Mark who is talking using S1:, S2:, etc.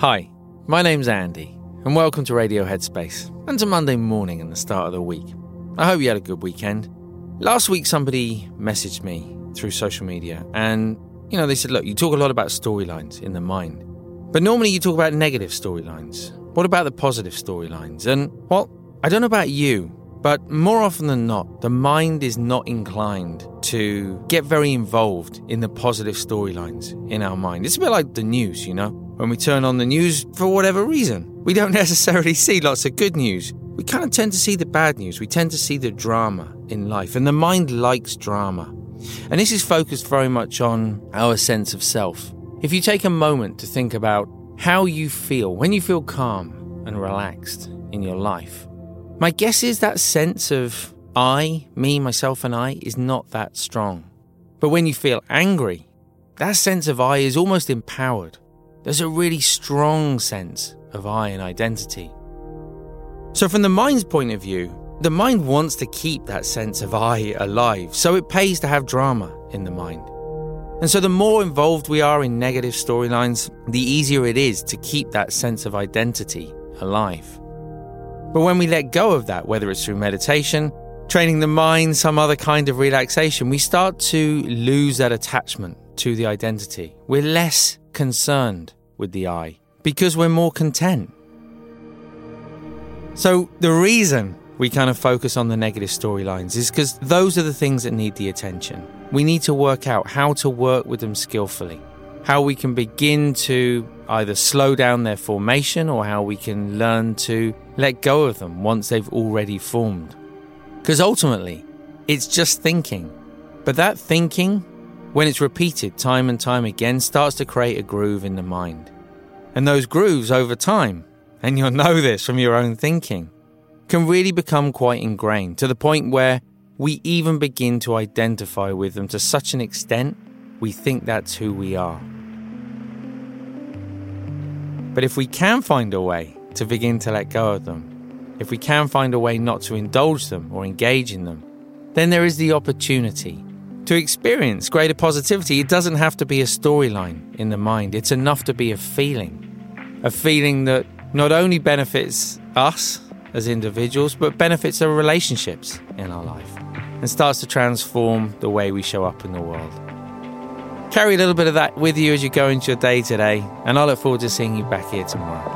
S1: Hi, my name's Andy, and welcome to Radio Headspace, and to Monday morning and the start of the week. I hope you had a good weekend. Last week, somebody messaged me through social media, and you know, they said, Look, you talk a lot about storylines in the mind, but normally you talk about negative storylines. What about the positive storylines? And, well, I don't know about you, but more often than not, the mind is not inclined to get very involved in the positive storylines in our mind. It's a bit like the news, you know? When we turn on the news, for whatever reason, we don't necessarily see lots of good news. We kind of tend to see the bad news. We tend to see the drama in life, and the mind likes drama. And this is focused very much on our sense of self. If you take a moment to think about how you feel when you feel calm and relaxed in your life, my guess is that sense of I, me, myself, and I is not that strong. But when you feel angry, that sense of I is almost empowered. There's a really strong sense of I and identity. So, from the mind's point of view, the mind wants to keep that sense of I alive, so it pays to have drama in the mind. And so, the more involved we are in negative storylines, the easier it is to keep that sense of identity alive. But when we let go of that, whether it's through meditation, training the mind, some other kind of relaxation, we start to lose that attachment to the identity. We're less concerned with the I because we're more content. So, the reason we kind of focus on the negative storylines is because those are the things that need the attention. We need to work out how to work with them skillfully, how we can begin to either slow down their formation or how we can learn to let go of them once they've already formed. Because ultimately, it's just thinking. But that thinking, when it's repeated time and time again, starts to create a groove in the mind. And those grooves over time, and you'll know this from your own thinking, can really become quite ingrained to the point where we even begin to identify with them to such an extent we think that's who we are. But if we can find a way to begin to let go of them, if we can find a way not to indulge them or engage in them, then there is the opportunity to experience greater positivity. It doesn't have to be a storyline in the mind, it's enough to be a feeling. A feeling that not only benefits us as individuals, but benefits our relationships in our life and starts to transform the way we show up in the world. Carry a little bit of that with you as you go into your day today, and I look forward to seeing you back here tomorrow.